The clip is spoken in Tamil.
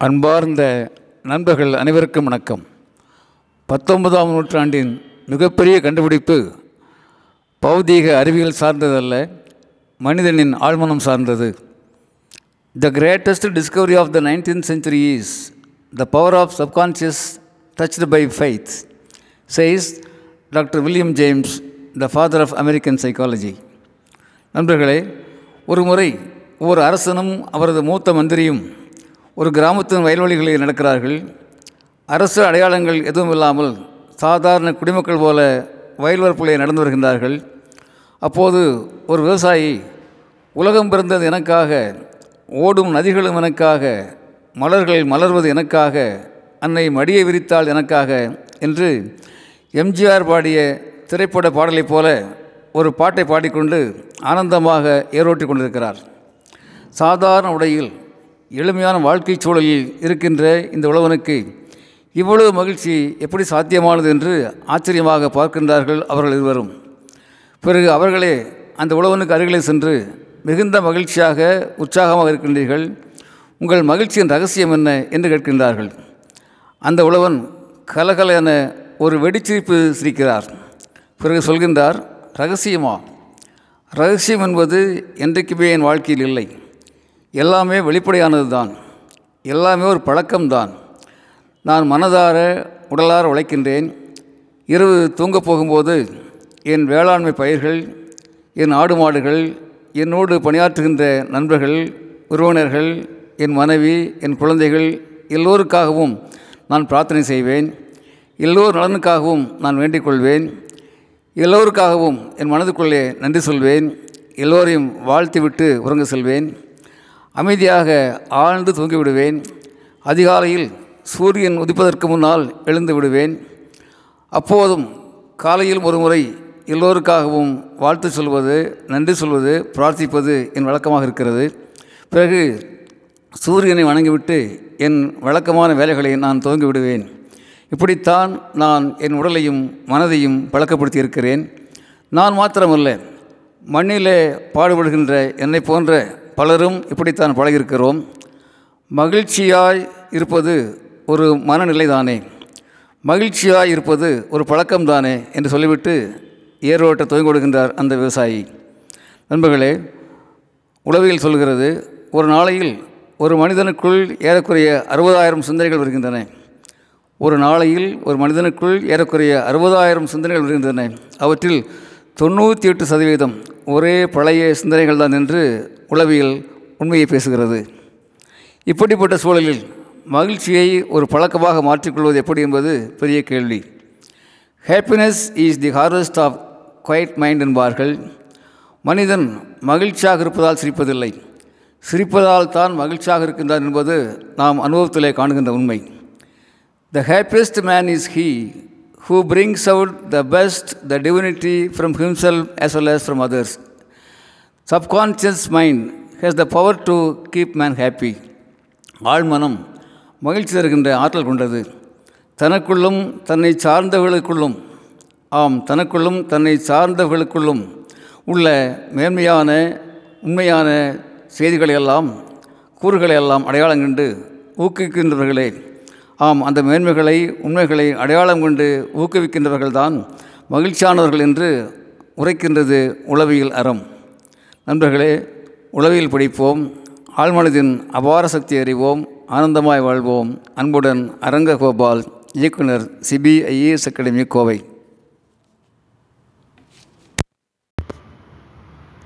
அன்பார்ந்த நண்பர்கள் அனைவருக்கும் வணக்கம். பத்தொன்பதாம் நூற்றாண்டின் மிகப்பெரிய கண்டுபிடிப்பு பௌதீக அறிவியல் சார்ந்ததல்ல மனிதனின் ஆழ்மனம் சார்ந்தது. The greatest discovery of the nineteen century is the power of subconscious touched by faith says doctor William James the father of American psychology நண்பர்களே ஒரு முறை ஒரு அரசனும் அவரது மூத்த மந்திரியும் ஒரு கிராமத்தின் வயல்வெளிகளில் நடக்கிறார்கள். அரசு அடையாளங்கள் எதுவும் இல்லாமல் சாதாரண குடிமக்கள் போல வயல் வரப்பிலே நடந்து வருகின்றார்கள். அப்போது ஒரு விவசாயி உலகம் பிறந்தது எனக்காக ஓடும் நதிகளும் எனக்காக மலர்கள் மலர்வது எனக்காக அன்னை மடியை விரித்தாள் எனக்காக என்று எம்ஜிஆர் பாடிய திரைப்பட பாடலைப் போல ஒரு பாட்டை பாடிக்கொண்டு ஆனந்தமாக ஏரோட்டி கொண்டிருக்கிறார். சாதாரண உடையில் எளிமையான வாழ்க்கை சூழலில் இருக்கின்ற இந்த உழவனுக்கு இவ்வளவு மகிழ்ச்சி எப்படி சாத்தியமானது என்று ஆச்சரியமாக பார்க்கின்றார்கள் அவர்கள் இருவரும். பிறகு அவர்களே அந்த உழவனுக்கு அருகிலே சென்று மிகுந்த மகிழ்ச்சியாக உற்சாகமாக இருக்கின்றீர்கள். உங்கள் மகிழ்ச்சியின் ரகசியம் என்ன என்று கேட்கின்றார்கள். அந்த உழவன் கலகல என ஒரு வெடிச்சிரிப்பு சிரிக்கிறார். பிறகு சொல்கின்றார் ரகசியமா? ரகசியம் என்பது என்றைக்குமே என் வாழ்க்கையில் இல்லை. எல்லாமே வெளிப்படையானது தான் எல்லாமே ஒரு பழக்கம்தான். நான் மனதார உடலார உழைக்கின்றேன். இரவு தூங்கப் போகும்போது என் வேளாண்மை பயிர்கள் என் ஆடு மாடுகள் என்னோடு பணியாற்றுகின்ற நண்பர்கள் உறவினர்கள் என் மனைவி என் குழந்தைகள் எல்லோருக்காகவும் நான் பிரார்த்தனை செய்வேன். எல்லோர் நலனுக்காகவும் நான் வேண்டிக் கொள்வேன். எல்லோருக்காகவும் என் மனதுக்குள்ளே நன்றி சொல்வேன். எல்லோரையும் வாழ்த்திவிட்டு உறங்க செல்வேன். அமைதியாக ஆழ்ந்து தூங்கிவிடுவேன். அதிகாலையில் சூரியன் உதிப்பதற்கு முன்னால் எழுந்து விடுவேன். அப்போதும் காலையில் ஒரு முறை எல்லோருக்காகவும் வாழ்த்து சொல்வது நன்றி சொல்வது பிரார்த்திப்பது என் வழக்கமாக இருக்கிறது. பிறகு சூரியனை வணங்கிவிட்டு என் வழக்கமான வேலைகளை நான் துவங்கி விடுவேன் இப்படித்தான் நான் என் உடலையும் மனதையும் பழக்கப்படுத்தி இருக்கிறேன் நான் மாத்திரமல்ல மண்ணிலே பாடுபடுகின்ற என்னை போன்ற பலரும் இப்படித்தான் பழகியிருக்கிறோம். மகிழ்ச்சியாய் இருப்பது ஒரு மனநிலை தானே மகிழ்ச்சியாய் இருப்பது ஒரு பழக்கம்தானே என்று சொல்லிவிட்டு ஏரோட்ட துவங்கி கொடுக்கின்றார் அந்த விவசாயி. நண்பர்களே உளவியல் சொல்கிறது ஒரு நாளையில் ஒரு மனிதனுக்குள் ஏறக்குறைய அறுபதாயிரம் சிந்தனைகள் வருகின்றன. ஒரு நாளையில் ஒரு மனிதனுக்குள் ஏறக்குறைய அறுபதாயிரம் சிந்தனைகள் வருகின்றன. அவற்றில் தொண்ணூற்றி எட்டு சதவீதம் ஒரே பழைய சிந்தனைகள் தான் என்று உளவியல் உண்மையை பேசுகிறது. இப்படிப்பட்ட சூழலில் மகிழ்ச்சியை ஒரு பழக்கமாக மாற்றிக்கொள்வது எப்படி என்பது பெரிய கேள்வி. Happiness is the harvest of quiet mind என்பார்கள். மனிதன் மகிழ்ச்சியாக இருப்பதால் சிரிப்பதில்லை. சிரிப்பதால் தான் மகிழ்ச்சியாக இருக்கின்றார் என்பது நாம் அனுபவத்திலே காணுகின்ற உண்மை. The happiest man is he who brings out the best the divinity from himself as well as from others subconscious mind has the power to keep man happy ஆழ்மனம் மகிழ்ச்சி தருகின்ற ஆற்றல் கொண்டது. தனக்குள்ளும் தன்னை சார்ந்தவர்களுக்குள்ளும் ஆம் தனக்குள்ளும் தன்னை சார்ந்தவர்களுக்குள்ளும் உள்ள மேன்மையான உண்மையான செய்திகளையெல்லாம் கூறுகளையெல்லாம் அடையாளம் கண்டு ஊக்குவிக்கின்றவர்களே ஆம் அந்த மேன்மைகளை உண்மைகளை அடையாளம் கொண்டு ஊக்குவிக்கின்றவர்கள்தான் மகிழ்ச்சியானவர்கள் என்று உரைக்கின்றது உளவியல் அறம். நண்பர்களே உளவியல் படிப்போம் ஆழ்மனதின் அபார சக்தி அறிவோம் ஆனந்தமாய் வாழ்வோம். அன்புடன் அரங்ககோபால் இயக்குனர் சிபிஐஏஎஸ் அகாடமி கோவை.